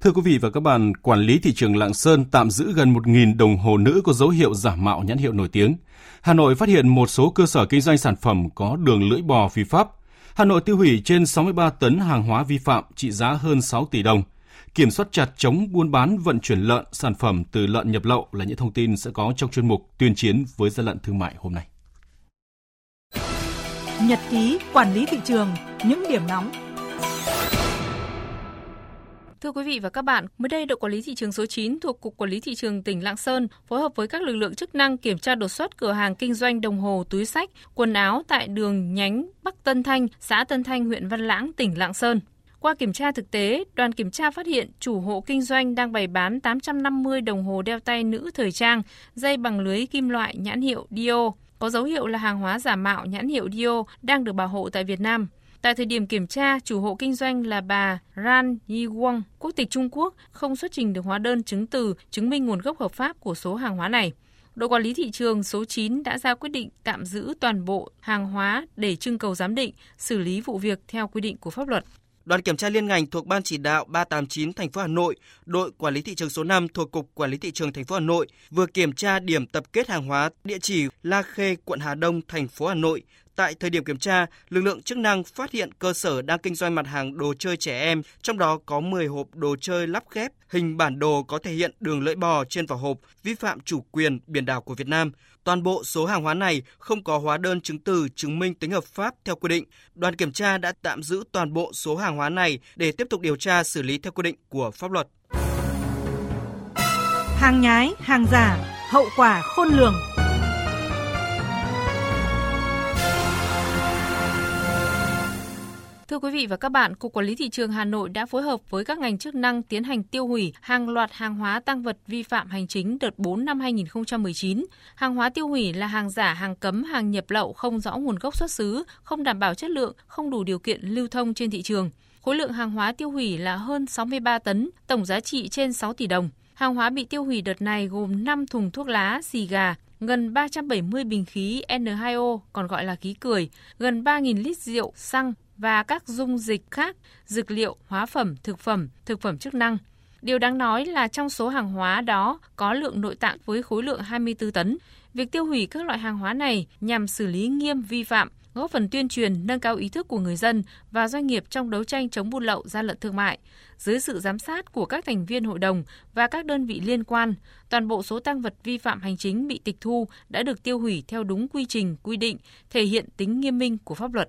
Thưa quý vị và các bạn, quản lý thị trường Lạng Sơn tạm giữ gần 1.000 đồng hồ nữ có dấu hiệu giả mạo nhãn hiệu nổi tiếng. Hà Nội phát hiện một số cơ sở kinh doanh sản phẩm có đường lưỡi bò phi pháp. Hà Nội tiêu hủy trên 63 tấn hàng hóa vi phạm trị giá hơn 6 tỷ đồng. Kiểm soát chặt chống buôn bán vận chuyển lợn, sản phẩm từ lợn nhập lậu là những thông tin sẽ có trong chuyên mục tuyên chiến với gian lận thương mại hôm nay. Nhật ký quản lý thị trường, những điểm nóng Thưa quý vị và các bạn, mới đây đội quản lý thị trường số 9 thuộc Cục Quản lý thị trường tỉnh Lạng Sơn phối hợp với các lực lượng chức năng kiểm tra đột xuất cửa hàng kinh doanh đồng hồ, túi sách, quần áo tại đường nhánh Bắc Tân Thanh, xã Tân Thanh, huyện Văn Lãng, tỉnh Lạng Sơn. Qua kiểm tra thực tế, đoàn kiểm tra phát hiện chủ hộ kinh doanh đang bày bán 850 đồng hồ đeo tay nữ thời trang, dây bằng lưới kim loại nhãn hiệu Dio, có dấu hiệu là hàng hóa giả mạo nhãn hiệu Dio đang được bảo hộ tại Việt Nam. Tại thời điểm kiểm tra, chủ hộ kinh doanh là bà Ran Yi Wong, quốc tịch Trung Quốc, không xuất trình được hóa đơn chứng từ chứng minh nguồn gốc hợp pháp của số hàng hóa này. Đội quản lý thị trường số 9 đã ra quyết định tạm giữ toàn bộ hàng hóa để trưng cầu giám định, xử lý vụ việc theo quy định của pháp luật. Đoàn kiểm tra liên ngành thuộc Ban chỉ đạo 389 thành phố Hà Nội, đội quản lý thị trường số 5 thuộc Cục Quản lý thị trường thành phố Hà Nội vừa kiểm tra điểm tập kết hàng hóa địa chỉ La Khê, quận Hà Đông, thành phố Hà Nội. Tại thời điểm kiểm tra, lực lượng chức năng phát hiện cơ sở đang kinh doanh mặt hàng đồ chơi trẻ em, trong đó có 10 hộp đồ chơi lắp ghép, hình bản đồ có thể hiện đường lưỡi bò trên vỏ hộp, vi phạm chủ quyền biển đảo của Việt Nam. Toàn bộ số hàng hóa này không có hóa đơn chứng từ chứng minh tính hợp pháp theo quy định. Đoàn kiểm tra đã tạm giữ toàn bộ số hàng hóa này để tiếp tục điều tra xử lý theo quy định của pháp luật. Hàng nhái, hàng giả, hậu quả khôn lường. Thưa quý vị và các bạn, Cục Quản lý Thị trường Hà Nội đã phối hợp với các ngành chức năng tiến hành tiêu hủy hàng loạt hàng hóa tăng vật vi phạm hành chính đợt 4 năm 2019. Hàng hóa tiêu hủy là hàng giả, hàng cấm, hàng nhập lậu không rõ nguồn gốc xuất xứ, không đảm bảo chất lượng, không đủ điều kiện lưu thông trên thị trường. Khối lượng hàng hóa tiêu hủy là hơn 63 tấn, tổng giá trị trên 6 tỷ đồng. Hàng hóa bị tiêu hủy đợt này gồm 5 thùng thuốc lá, xì gà, gần 370 bình khí N2O, còn gọi là khí cười, gần 3.000 lít rượu, xăng, và các dung dịch khác, dược liệu, hóa phẩm, thực phẩm, thực phẩm chức năng. Điều đáng nói là trong số hàng hóa đó có lượng nội tạng với khối lượng 24 tấn. Việc tiêu hủy các loại hàng hóa này nhằm xử lý nghiêm vi phạm, góp phần tuyên truyền nâng cao ý thức của người dân và doanh nghiệp trong đấu tranh chống buôn lậu gian lận thương mại. Dưới sự giám sát của các thành viên hội đồng và các đơn vị liên quan, toàn bộ số tăng vật vi phạm hành chính bị tịch thu đã được tiêu hủy theo đúng quy trình, quy định, thể hiện tính nghiêm minh của pháp luật.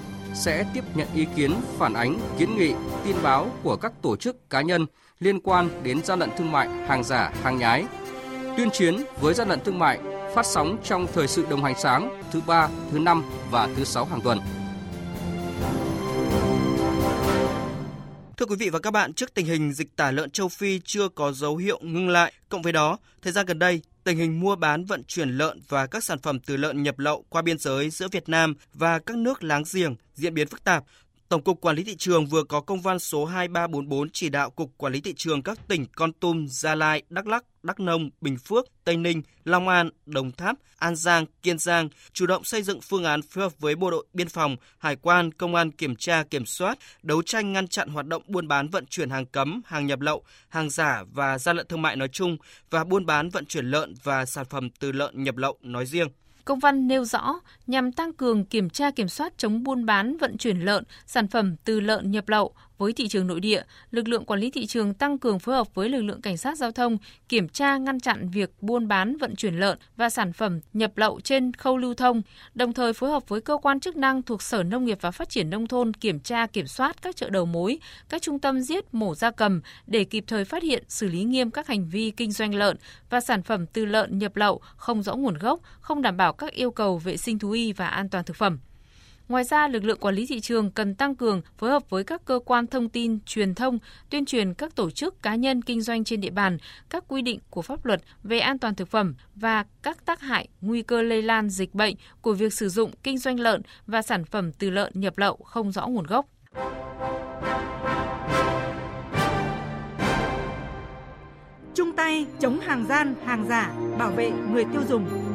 sẽ tiếp nhận ý kiến, phản ánh, kiến nghị, tin báo của các tổ chức cá nhân liên quan đến gian lận thương mại, hàng giả, hàng nhái. Tuyên chiến với gian lận thương mại phát sóng trong thời sự đồng hành sáng thứ ba, thứ năm và thứ sáu hàng tuần. Thưa quý vị và các bạn, trước tình hình dịch tả lợn châu Phi chưa có dấu hiệu ngưng lại, cộng với đó, thời gian gần đây, tình hình mua bán vận chuyển lợn và các sản phẩm từ lợn nhập lậu qua biên giới giữa Việt Nam và các nước láng giềng diễn biến phức tạp, Tổng cục Quản lý thị trường vừa có công văn số 2344 chỉ đạo Cục Quản lý thị trường các tỉnh Con Tum, Gia Lai, Đắk Lắk, Đắk Nông, Bình Phước, Tây Ninh, Long An, Đồng Tháp, An Giang, Kiên Giang chủ động xây dựng phương án phối hợp với Bộ đội Biên phòng, Hải quan, Công an kiểm tra, kiểm soát, đấu tranh ngăn chặn hoạt động buôn bán vận chuyển hàng cấm, hàng nhập lậu, hàng giả và gian lận thương mại nói chung và buôn bán vận chuyển lợn và sản phẩm từ lợn nhập lậu nói riêng. Công văn nêu rõ nhằm tăng cường kiểm tra kiểm soát chống buôn bán vận chuyển lợn, sản phẩm từ lợn nhập lậu với thị trường nội địa, lực lượng quản lý thị trường tăng cường phối hợp với lực lượng cảnh sát giao thông kiểm tra ngăn chặn việc buôn bán vận chuyển lợn và sản phẩm nhập lậu trên khâu lưu thông, đồng thời phối hợp với cơ quan chức năng thuộc Sở Nông nghiệp và Phát triển nông thôn kiểm tra kiểm soát các chợ đầu mối, các trung tâm giết mổ gia cầm để kịp thời phát hiện xử lý nghiêm các hành vi kinh doanh lợn và sản phẩm từ lợn nhập lậu không rõ nguồn gốc, không đảm bảo các yêu cầu vệ sinh thú y và an toàn thực phẩm. Ngoài ra, lực lượng quản lý thị trường cần tăng cường phối hợp với các cơ quan thông tin, truyền thông, tuyên truyền các tổ chức cá nhân kinh doanh trên địa bàn các quy định của pháp luật về an toàn thực phẩm và các tác hại, nguy cơ lây lan dịch bệnh của việc sử dụng kinh doanh lợn và sản phẩm từ lợn nhập lậu không rõ nguồn gốc. Chung tay chống hàng gian, hàng giả, bảo vệ người tiêu dùng.